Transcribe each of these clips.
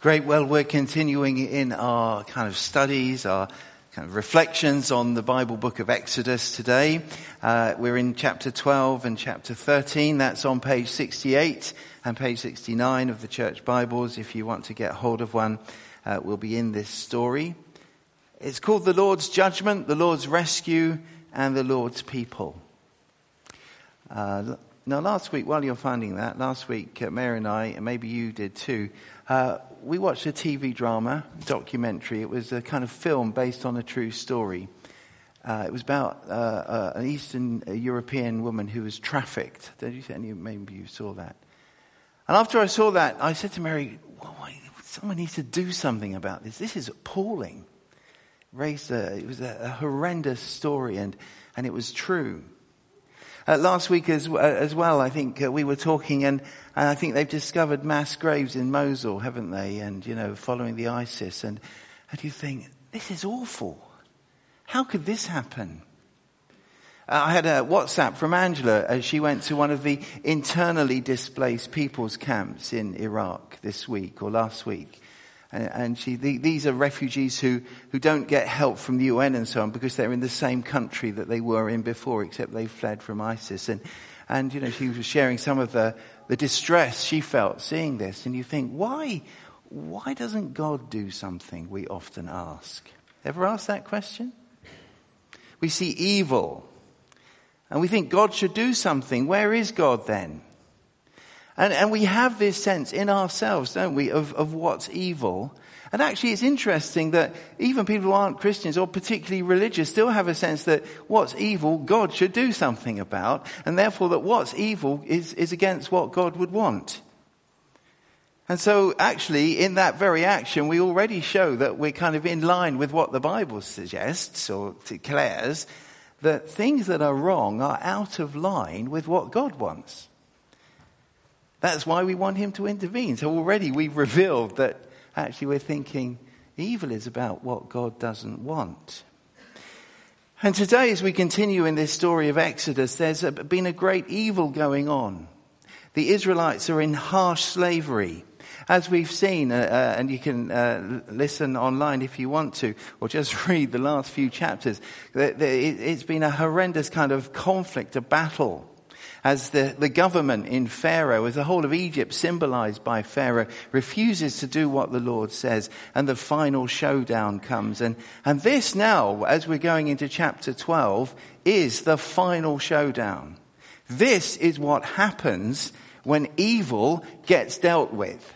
Great. Well, we're continuing in our kind of studies, our kind of reflections on the Bible book of Exodus today. Uh, we're in chapter 12 and chapter 13. That's on page 68 and page 69 of the church Bibles. If you want to get hold of one, uh, we'll be in this story. It's called the Lord's Judgment, the Lord's Rescue, and the Lord's People. Uh, now, last week, while you're finding that, last week, uh, Mary and I, and maybe you did too, uh, we watched a TV drama, documentary. It was a kind of film based on a true story. Uh, it was about uh, uh, an Eastern European woman who was trafficked. Did you, any, maybe you saw that. And after I saw that, I said to Mary, well, someone needs to do something about this. This is appalling. It was a, a horrendous story, and, and it was true. Uh, last week as, uh, as well, I think uh, we were talking and, and, I think they've discovered mass graves in Mosul, haven't they? And, you know, following the ISIS. And, and you think, this is awful. How could this happen? Uh, I had a WhatsApp from Angela as she went to one of the internally displaced people's camps in Iraq this week or last week. And she, these are refugees who, who don't get help from the UN and so on because they're in the same country that they were in before, except they fled from ISIS. And, and you know, she was sharing some of the, the distress she felt seeing this. And you think, why, why doesn't God do something? We often ask. Ever ask that question? We see evil and we think God should do something. Where is God then? And, and we have this sense in ourselves, don't we, of, of what's evil. And actually it's interesting that even people who aren't Christians or particularly religious still have a sense that what's evil, God should do something about, and therefore that what's evil is, is against what God would want. And so actually in that very action we already show that we're kind of in line with what the Bible suggests or declares that things that are wrong are out of line with what God wants. That's why we want him to intervene. So already we've revealed that actually we're thinking evil is about what God doesn't want. And today, as we continue in this story of Exodus, there's been a great evil going on. The Israelites are in harsh slavery. As we've seen, uh, uh, and you can uh, listen online if you want to, or just read the last few chapters, it's been a horrendous kind of conflict, a battle as the, the government in Pharaoh, as the whole of Egypt symbolized by Pharaoh, refuses to do what the Lord says, and the final showdown comes. And, and this now, as we're going into chapter 12, is the final showdown. This is what happens when evil gets dealt with.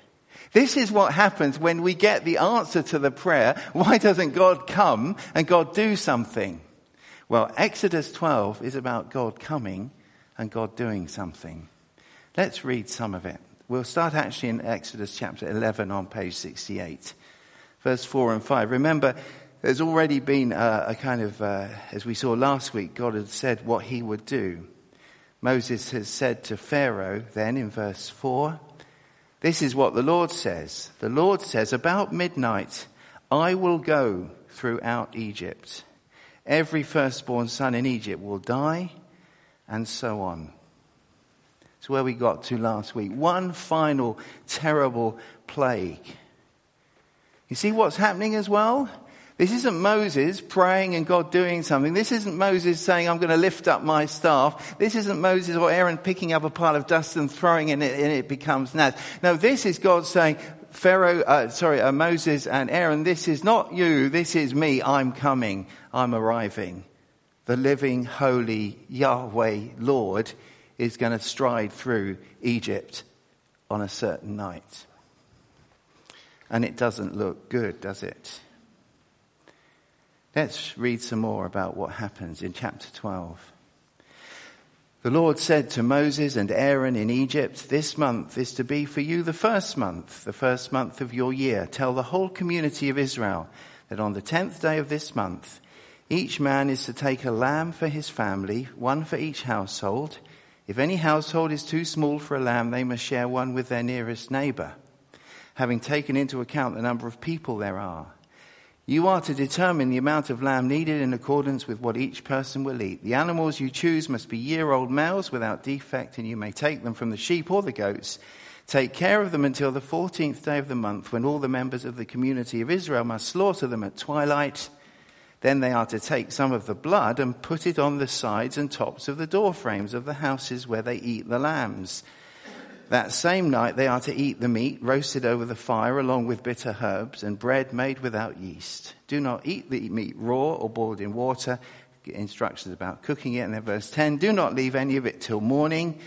This is what happens when we get the answer to the prayer, why doesn't God come and God do something? Well, Exodus 12 is about God coming and God doing something. Let's read some of it. We'll start actually in Exodus chapter 11 on page 68, verse 4 and 5. Remember, there's already been a, a kind of, uh, as we saw last week, God had said what he would do. Moses has said to Pharaoh then in verse 4, this is what the Lord says. The Lord says, about midnight, I will go throughout Egypt. Every firstborn son in Egypt will die and so on. It's where we got to last week. One final terrible plague. You see what's happening as well? This isn't Moses praying and God doing something. This isn't Moses saying, I'm going to lift up my staff. This isn't Moses or Aaron picking up a pile of dust and throwing it and it becomes gnats. No, this is God saying, Pharaoh, uh, sorry, uh, Moses and Aaron, this is not you, this is me. I'm coming. I'm arriving the living, holy Yahweh Lord is going to stride through Egypt on a certain night. And it doesn't look good, does it? Let's read some more about what happens in chapter 12. The Lord said to Moses and Aaron in Egypt, this month is to be for you the first month, the first month of your year. Tell the whole community of Israel that on the tenth day of this month, each man is to take a lamb for his family, one for each household. If any household is too small for a lamb, they must share one with their nearest neighbor, having taken into account the number of people there are. You are to determine the amount of lamb needed in accordance with what each person will eat. The animals you choose must be year old males without defect, and you may take them from the sheep or the goats. Take care of them until the 14th day of the month, when all the members of the community of Israel must slaughter them at twilight. Then they are to take some of the blood and put it on the sides and tops of the door frames of the houses where they eat the lambs. That same night they are to eat the meat roasted over the fire along with bitter herbs and bread made without yeast. Do not eat the meat raw or boiled in water. Get Instructions about cooking it. And then verse 10, do not leave any of it till morning.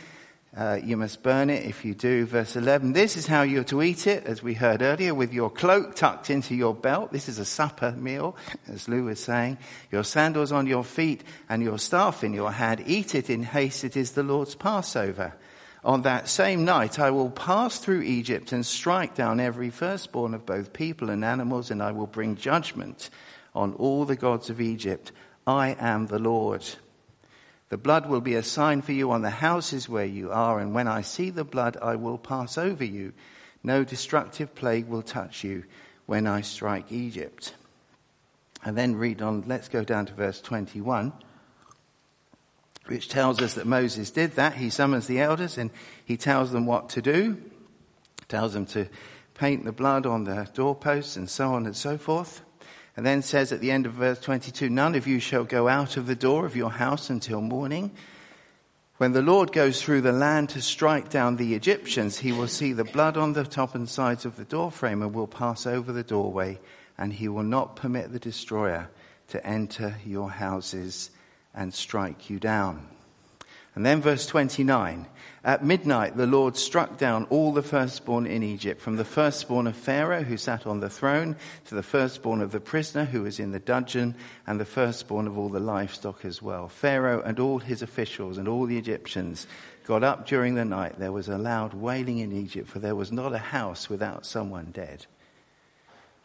Uh, you must burn it if you do. Verse 11, this is how you're to eat it, as we heard earlier, with your cloak tucked into your belt. This is a supper meal, as Lou was saying. Your sandals on your feet and your staff in your hand. Eat it in haste. It is the Lord's Passover. On that same night, I will pass through Egypt and strike down every firstborn of both people and animals, and I will bring judgment on all the gods of Egypt. I am the Lord. The blood will be a sign for you on the houses where you are, and when I see the blood, I will pass over you. No destructive plague will touch you when I strike Egypt. And then read on, let's go down to verse 21, which tells us that Moses did that. He summons the elders and he tells them what to do, tells them to paint the blood on the doorposts and so on and so forth. And then says at the end of verse 22, none of you shall go out of the door of your house until morning. When the Lord goes through the land to strike down the Egyptians, he will see the blood on the top and sides of the doorframe and will pass over the doorway, and he will not permit the destroyer to enter your houses and strike you down. And then verse 29. At midnight, the Lord struck down all the firstborn in Egypt, from the firstborn of Pharaoh who sat on the throne to the firstborn of the prisoner who was in the dungeon and the firstborn of all the livestock as well. Pharaoh and all his officials and all the Egyptians got up during the night. There was a loud wailing in Egypt, for there was not a house without someone dead.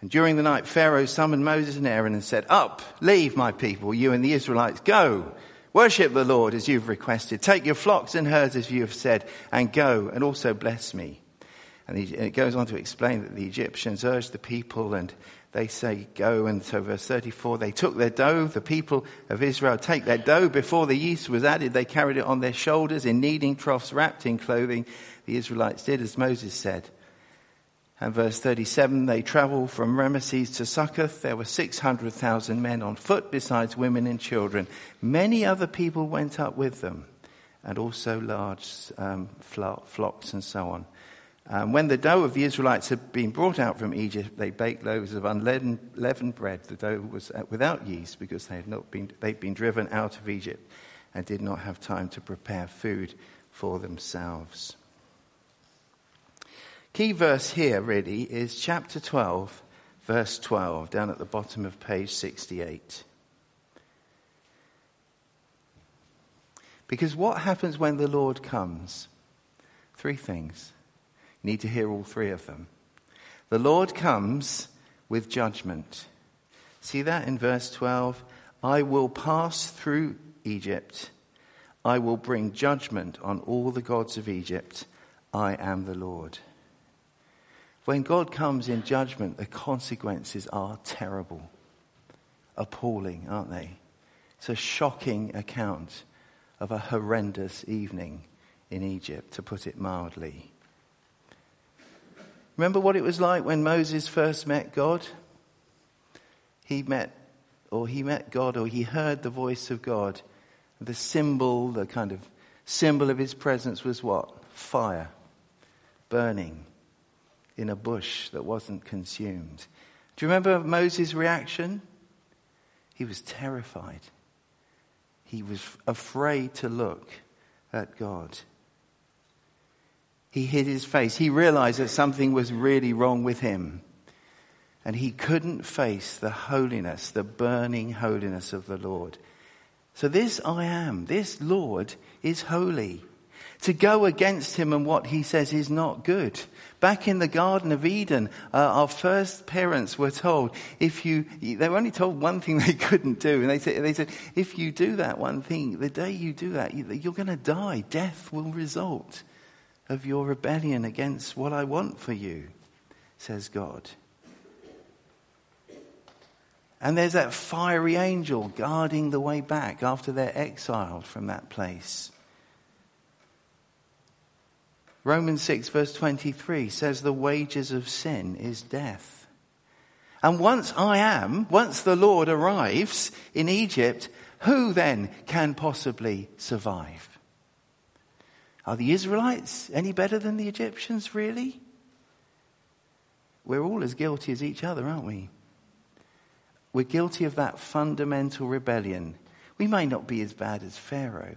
And during the night, Pharaoh summoned Moses and Aaron and said, Up, leave my people, you and the Israelites, go. Worship the Lord as you've requested. Take your flocks and herds as you have said, and go, and also bless me. And it goes on to explain that the Egyptians urged the people, and they say, Go. And so, verse 34, they took their dough, the people of Israel take their dough before the yeast was added. They carried it on their shoulders in kneading troughs wrapped in clothing. The Israelites did as Moses said. And verse 37, they traveled from Ramesses to Succoth. There were 600,000 men on foot besides women and children. Many other people went up with them and also large um, flocks and so on. Um, when the dough of the Israelites had been brought out from Egypt, they baked loaves of unleavened bread. The dough was uh, without yeast because they had not been, they'd been driven out of Egypt and did not have time to prepare food for themselves. Key verse here really is chapter 12, verse 12, down at the bottom of page 68. Because what happens when the Lord comes? Three things. You need to hear all three of them. The Lord comes with judgment. See that in verse 12? I will pass through Egypt. I will bring judgment on all the gods of Egypt. I am the Lord. When God comes in judgment, the consequences are terrible, appalling, aren't they? It's a shocking account of a horrendous evening in Egypt, to put it mildly. Remember what it was like when Moses first met God? He met, or he met God, or he heard the voice of God. The symbol, the kind of symbol of his presence was what? Fire, burning in a bush that wasn't consumed. Do you remember Moses' reaction? He was terrified. He was afraid to look at God. He hid his face. He realized that something was really wrong with him. And he couldn't face the holiness, the burning holiness of the Lord. So this I am, this Lord is holy. To go against him and what he says is not good. Back in the Garden of Eden, uh, our first parents were told, if you, they were only told one thing they couldn't do. And they said, they said if you do that one thing, the day you do that, you're going to die. Death will result of your rebellion against what I want for you, says God. And there's that fiery angel guarding the way back after they're exiled from that place. Romans 6 verse 23 says the wages of sin is death. And once I am, once the Lord arrives in Egypt, who then can possibly survive? Are the Israelites any better than the Egyptians, really? We're all as guilty as each other, aren't we? We're guilty of that fundamental rebellion. We may not be as bad as Pharaoh,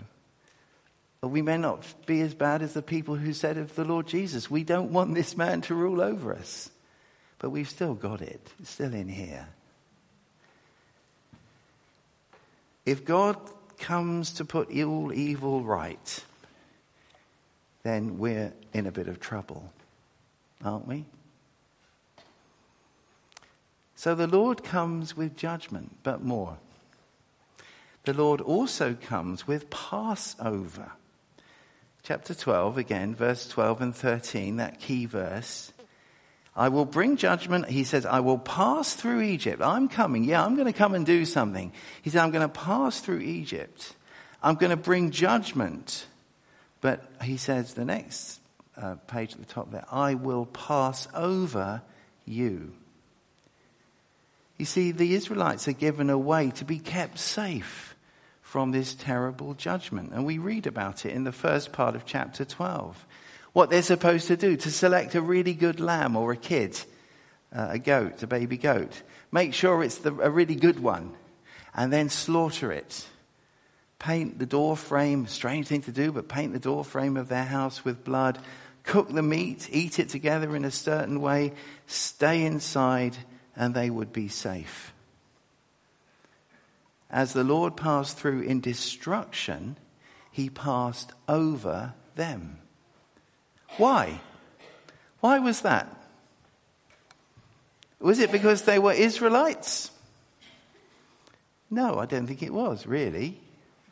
we may not be as bad as the people who said of the Lord Jesus, We don't want this man to rule over us. But we've still got it, it's still in here. If God comes to put all evil right, then we're in a bit of trouble, aren't we? So the Lord comes with judgment, but more. The Lord also comes with Passover. Chapter 12, again, verse 12 and 13, that key verse. I will bring judgment. He says, I will pass through Egypt. I'm coming. Yeah, I'm going to come and do something. He said, I'm going to pass through Egypt. I'm going to bring judgment but he says the next uh, page at the top there, I will pass over you. You see, the Israelites are given a way to be kept safe from this terrible judgment. And we read about it in the first part of chapter 12. What they're supposed to do to select a really good lamb or a kid, uh, a goat, a baby goat. Make sure it's the, a really good one and then slaughter it paint the door frame, strange thing to do, but paint the door frame of their house with blood, cook the meat, eat it together in a certain way, stay inside, and they would be safe. As the Lord passed through in destruction, he passed over them. Why? Why was that? Was it because they were Israelites? No, I don't think it was, really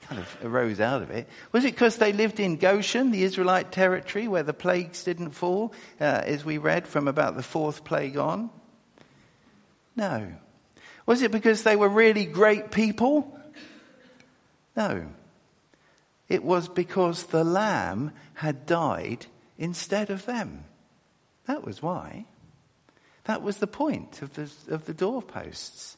It kind of arose out of it. Was it because they lived in Goshen, the Israelite territory, where the plagues didn't fall, uh, as we read from about the fourth plague on? No. Was it because they were really great people? No. It was because the lamb had died instead of them. That was why. That was the point of the, of the doorposts.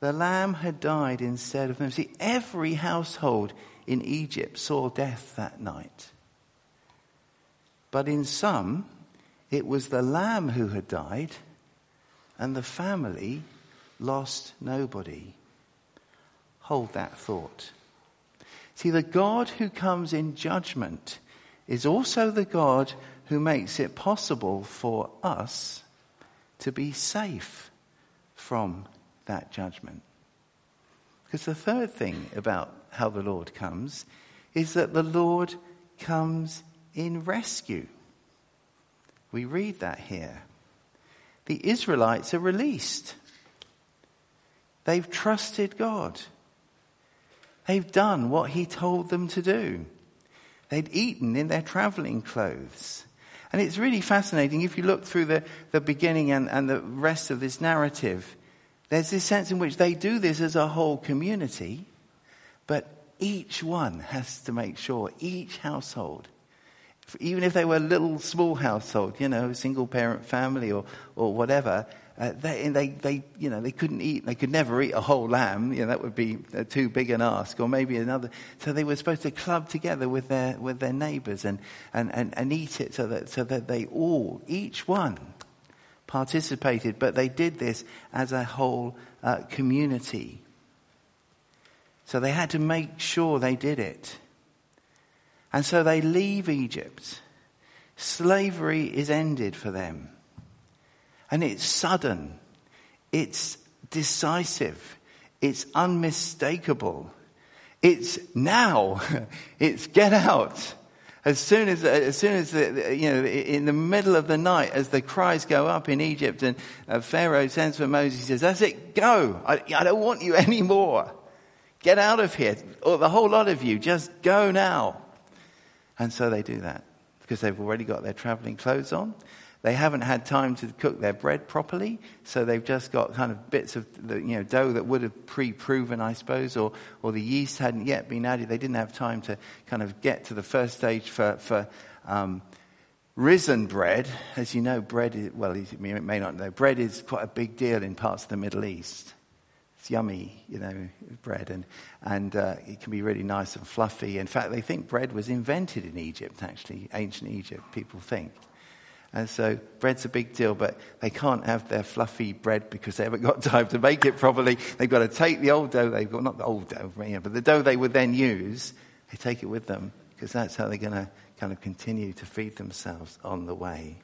The lamb had died instead of them. See, every household in Egypt saw death that night. But in some, it was the lamb who had died, and the family lost nobody. Hold that thought. See, the God who comes in judgment is also the God who makes it possible for us to be safe from that judgment. Because the third thing about how the Lord comes is that the Lord comes in rescue. We read that here. The Israelites are released. They've trusted God. They've done what He told them to do. They'd eaten in their traveling clothes. And it's really fascinating if you look through the, the beginning and, and the rest of this narrative. There's this sense in which they do this as a whole community, but each one has to make sure, each household, even if they were a little small household, you know, single parent family or, or whatever, uh, they, they, they, you know, they couldn't eat, they could never eat a whole lamb, you know, that would be uh, too big an ask, or maybe another. So they were supposed to club together with their, with their neighbors and, and, and, and eat it so that, so that they all, each one, participated, but they did this as a whole uh, community. So they had to make sure they did it. And so they leave Egypt. Slavery is ended for them. And it's sudden. It's decisive. It's unmistakable. It's now. it's get out. As soon as, as soon as the, you know, in the middle of the night, as the cries go up in Egypt, and uh, Pharaoh sends for Moses, he says, "That's it, go! I, I don't want you anymore. Get out of here, or the whole lot of you, just go now." And so they do that because they've already got their traveling clothes on. They haven't had time to cook their bread properly, so they've just got kind of bits of the you know, dough that would have pre-proven, I suppose, or, or the yeast hadn't yet been added. They didn't have time to kind of get to the first stage for, for um, risen bread. As you know, bread is, well, you may not know, bread is quite a big deal in parts of the Middle East. It's yummy, you know, bread, and, and uh, it can be really nice and fluffy. In fact, they think bread was invented in Egypt, actually, ancient Egypt, people think. And so bread's a big deal, but they can't have their fluffy bread because they haven't got time to make it properly. They've got to take the old dough they've got, not the old dough, but the dough they would then use, they take it with them because that's how they're going to kind of continue to feed themselves on the way.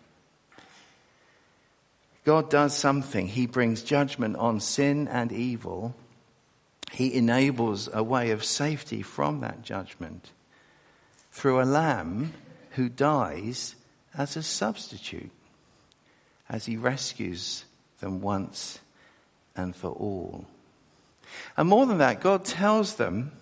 God does something. He brings judgment on sin and evil. He enables a way of safety from that judgment through a lamb who dies as a substitute as he rescues them once and for all. And more than that, God tells them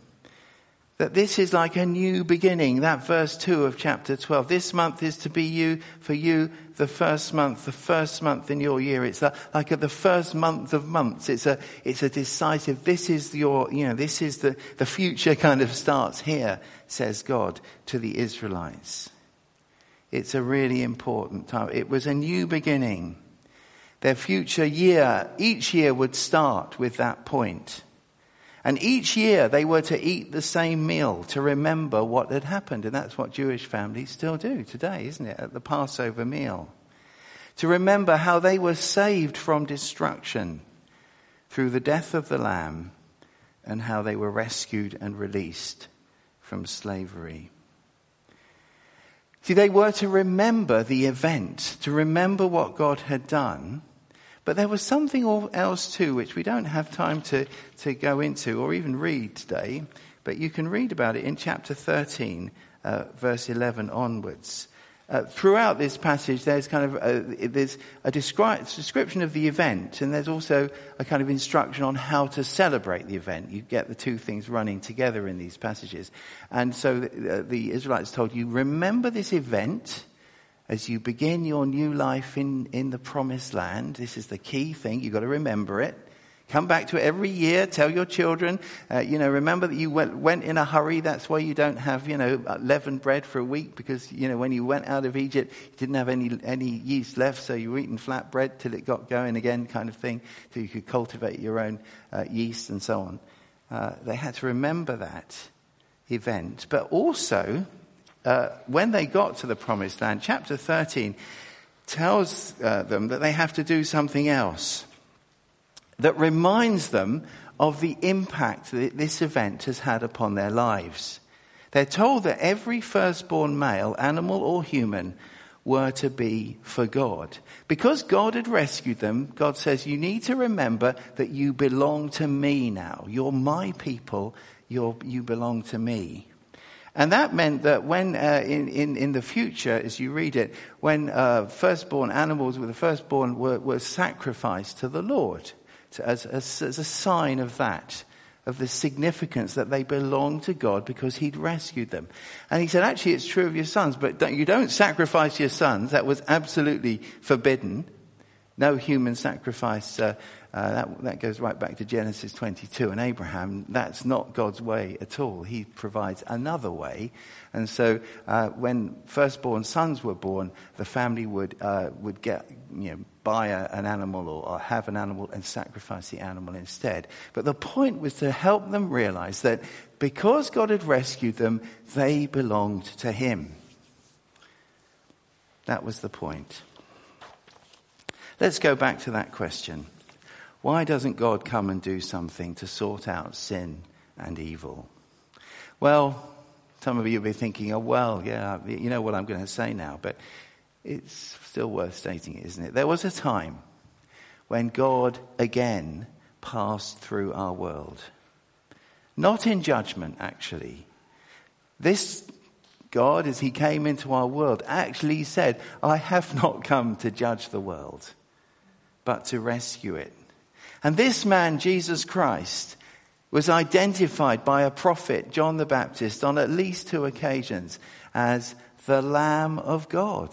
that this is like a new beginning. That verse 2 of chapter 12. This month is to be you, for you, the first month, the first month in your year. It's like the first month of months. It's a, it's a decisive, this is your, you know, this is the, the future kind of starts here, says God to the Israelites. It's a really important time. It was a new beginning. Their future year, each year would start with that point. And each year they were to eat the same meal to remember what had happened. And that's what Jewish families still do today, isn't it? At the Passover meal. To remember how they were saved from destruction through the death of the Lamb and how they were rescued and released from slavery. See, they were to remember the event, to remember what God had done. But there was something else too, which we don't have time to, to go into or even read today. But you can read about it in chapter 13, uh, verse 11 onwards. Uh, throughout this passage, there's kind of a, there's a descri- description of the event, and there's also a kind of instruction on how to celebrate the event. You get the two things running together in these passages, and so the, uh, the Israelites told you remember this event as you begin your new life in in the promised land. This is the key thing. You've got to remember it. Come back to it every year. Tell your children, uh, you know, remember that you went, went, in a hurry. That's why you don't have, you know, leavened bread for a week because, you know, when you went out of Egypt, you didn't have any, any yeast left. So you were eating flat bread till it got going again kind of thing. So you could cultivate your own uh, yeast and so on. Uh, they had to remember that event. But also, uh, when they got to the promised land, chapter 13 tells uh, them that they have to do something else that reminds them of the impact that this event has had upon their lives. They're told that every firstborn male, animal or human, were to be for God. Because God had rescued them, God says, you need to remember that you belong to me now. You're my people. You're, you belong to me. And that meant that when, uh, in, in, in the future, as you read it, when uh, firstborn animals with the firstborn were, were sacrificed to the Lord, as, as, as a sign of that, of the significance that they belong to God because He'd rescued them. And he said, actually, it's true of your sons, but don't, you don't sacrifice your sons. That was absolutely forbidden. No human sacrifice uh, uh, that, that goes right back to Genesis 22 and Abraham. That's not God's way at all. He provides another way. And so uh, when firstborn sons were born, the family would, uh, would get, you know, buy a, an animal or, or have an animal and sacrifice the animal instead. But the point was to help them realize that because God had rescued them, they belonged to Him. That was the point. Let's go back to that question. Why doesn't God come and do something to sort out sin and evil? Well, some of you will be thinking, oh, well, yeah, you know what I'm going to say now, but it's still worth stating, isn't it? There was a time when God again passed through our world. Not in judgment, actually. This God, as he came into our world, actually said, I have not come to judge the world, but to rescue it. And this man, Jesus Christ, was identified by a prophet, John the Baptist, on at least two occasions as the Lamb of God.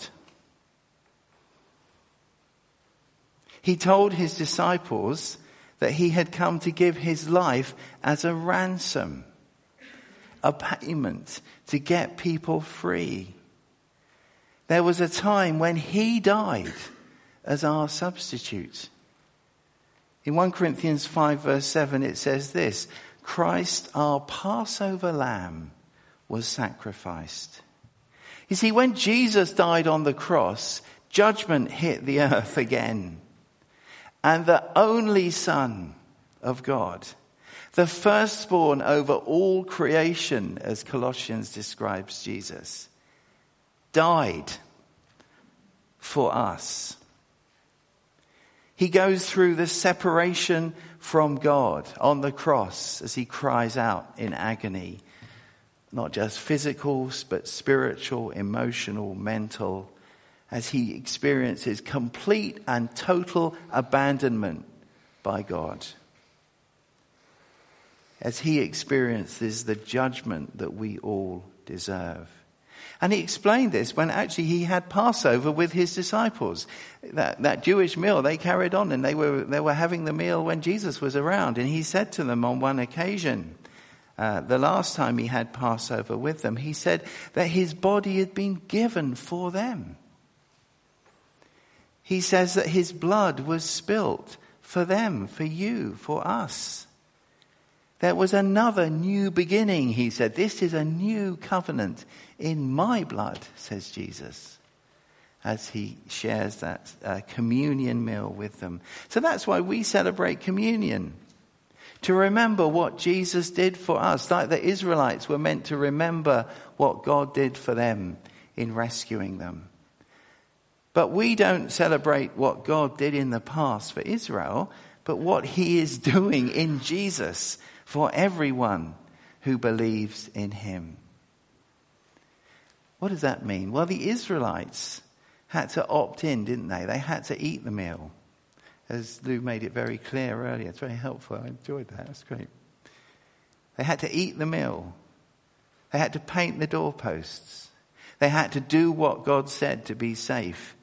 He told his disciples that he had come to give his life as a ransom, a payment to get people free. There was a time when he died as our substitute. In 1 Corinthians 5 verse 7 it says this, Christ our Passover lamb was sacrificed. You see, when Jesus died on the cross, judgment hit the earth again. And the only son of God, the firstborn over all creation, as Colossians describes Jesus, died for us. He goes through the separation from God on the cross as he cries out in agony. Not just physical, but spiritual, emotional, mental, as he experiences complete and total abandonment by God. As he experiences the judgment that we all deserve. And he explained this when actually he had Passover with his disciples. That, that Jewish meal, they carried on and they were, they were having the meal when Jesus was around. And he said to them on one occasion, uh, the last time he had Passover with them, he said that his body had been given for them. He says that his blood was spilt for them, for you, for us. There was another new beginning, he said. This is a new covenant in my blood, says Jesus, as he shares that uh, communion meal with them. So that's why we celebrate communion. To remember what Jesus did for us, like the Israelites were meant to remember what God did for them in rescuing them. But we don't celebrate what God did in the past for Israel, but what he is doing in Jesus for everyone who believes in him. What does that mean? Well, the Israelites had to opt in, didn't they? They had to eat the meal. As Lou made it very clear earlier. It's very helpful. I enjoyed that. That's great. They had to eat the meal. They had to paint the doorposts. They had to do what God said to be safe.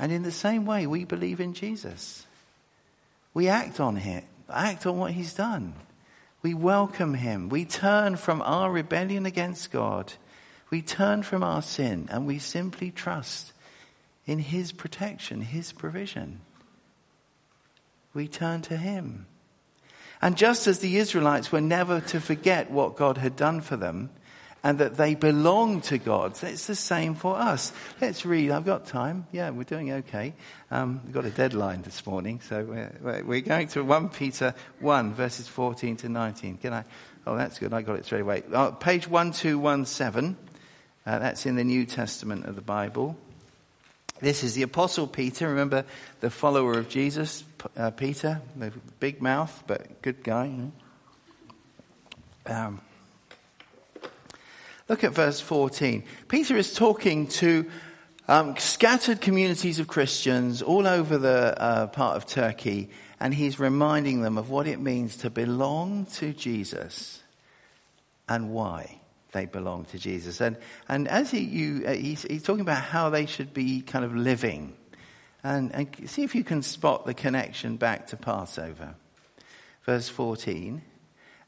And in the same way, we believe in Jesus. We act on it, act on what he's done. We welcome him. We turn from our rebellion against God. We turn from our sin and we simply trust in his protection, his provision. We turn to him. And just as the Israelites were never to forget what God had done for them, and that they belong to God. So It's the same for us. Let's read. I've got time. Yeah, we're doing okay. Um, we've got a deadline this morning, so we're, we're, going to 1 Peter 1, verses 14 to 19. Can I? Oh, that's good. I got it straight away. Uh, page 1217. Uh, that's in the New Testament of the Bible. This is the Apostle Peter. Remember the follower of Jesus, uh, Peter, the big mouth, but good guy. You know? um, Look at verse 14. Peter is talking to um, scattered communities of Christians all over the uh, part of Turkey, and he's reminding them of what it means to belong to Jesus and why they belong to Jesus. And, and as he, you, uh, he's, he's, talking about how they should be kind of living. And, and see if you can spot the connection back to Passover. Verse 14.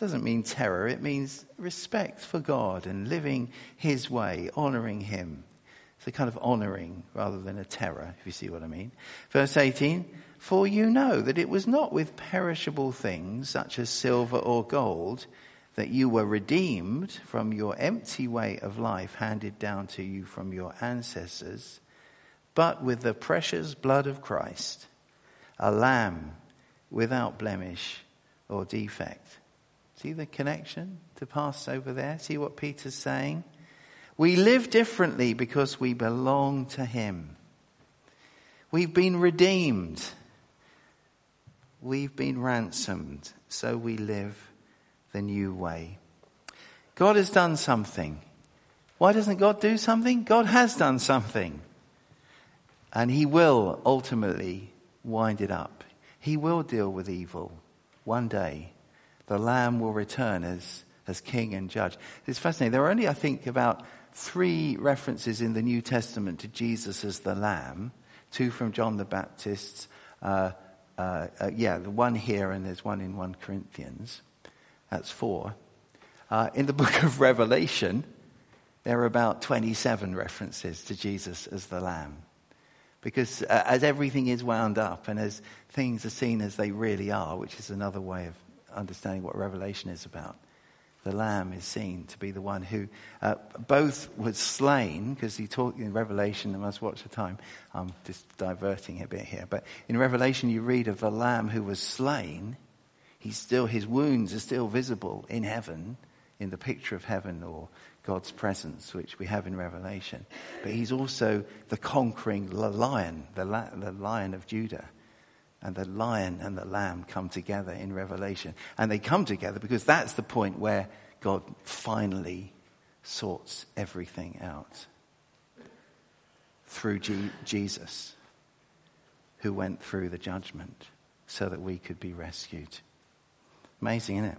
doesn't mean terror, it means respect for God and living His way, honoring Him. It's a kind of honoring rather than a terror, if you see what I mean. Verse 18, for you know that it was not with perishable things such as silver or gold that you were redeemed from your empty way of life handed down to you from your ancestors, but with the precious blood of Christ, a lamb without blemish or defect. See the connection to Passover there? See what Peter's saying? We live differently because we belong to Him. We've been redeemed. We've been ransomed. So we live the new way. God has done something. Why doesn't God do something? God has done something. And He will ultimately wind it up. He will deal with evil one day. The Lamb will return as, as King and Judge. It's fascinating. There are only, I think, about three references in the New Testament to Jesus as the Lamb. Two from John the Baptist. Uh, uh, uh, yeah, the one here and there's one in 1 Corinthians. That's four. Uh, in the book of Revelation, there are about 27 references to Jesus as the Lamb. Because uh, as everything is wound up and as things are seen as they really are, which is another way of understanding what Revelation is about, the Lamb is seen to be the one who uh, both was slain, because he talked in Revelation, I must watch the time, I'm just diverting a bit here, but in Revelation you read of the Lamb who was slain. He's still, his wounds are still visible in heaven, in the picture of heaven or God's presence, which we have in Revelation. But he's also the conquering lion, the, la- the lion of Judah. And the lion and the lamb come together in Revelation. And they come together because that's the point where God finally sorts everything out through G- Jesus, who went through the judgment so that we could be rescued. Amazing, isn't it?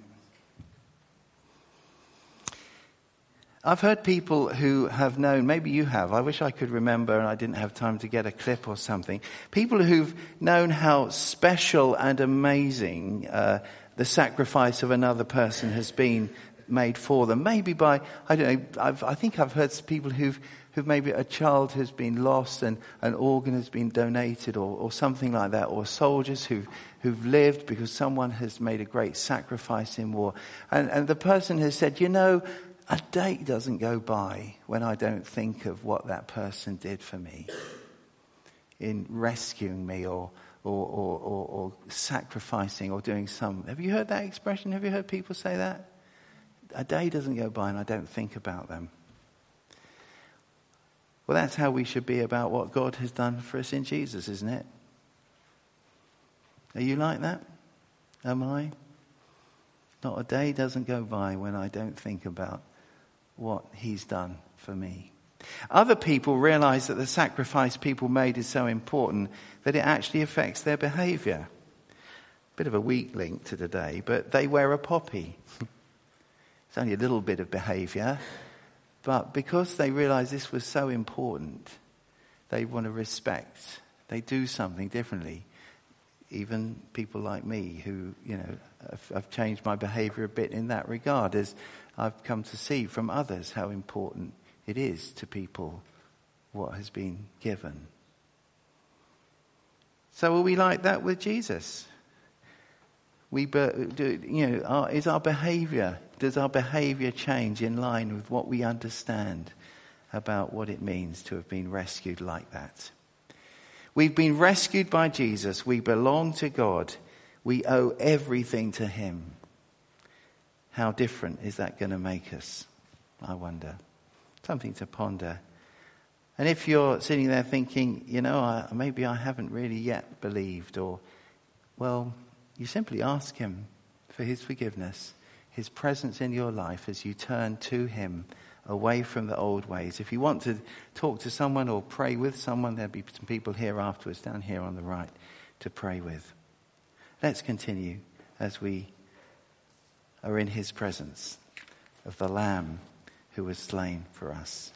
I've heard people who have known, maybe you have, I wish I could remember and I didn't have time to get a clip or something. People who've known how special and amazing uh, the sacrifice of another person has been made for them. Maybe by, I don't know, I've, i think I've heard people who've, who've maybe a child has been lost and an organ has been donated or, or something like that, or soldiers who've, who've lived because someone has made a great sacrifice in war. And, and the person has said, you know, a day doesn't go by when I don't think of what that person did for me in rescuing me or, or, or, or, or sacrificing or doing some. Have you heard that expression? Have you heard people say that? A day doesn't go by and I don't think about them. Well, that's how we should be about what God has done for us in Jesus, isn't it? Are you like that? Am I? Not a day doesn't go by when I don't think about what he's done for me. Other people realize that the sacrifice people made is so important that it actually affects their behavior. Bit of a weak link to today, but they wear a poppy. it's only a little bit of behavior, but because they realize this was so important, they want to respect. They do something differently. Even people like me who, you know, have, have changed my behavior a bit in that regard as I've come to see from others how important it is to people what has been given. So are we like that with Jesus? We, do, you know, our, is our behavior, does our behavior change in line with what we understand about what it means to have been rescued like that? We've been rescued by Jesus. We belong to God. We owe everything to Him. How different is that going to make us? I wonder. Something to ponder. And if you're sitting there thinking, you know, I, maybe I haven't really yet believed, or, well, you simply ask Him for His forgiveness, His presence in your life as you turn to Him away from the old ways. If you want to talk to someone or pray with someone, there'll be some people here afterwards, down here on the right, to pray with. Let's continue as we are in his presence of the Lamb who was slain for us.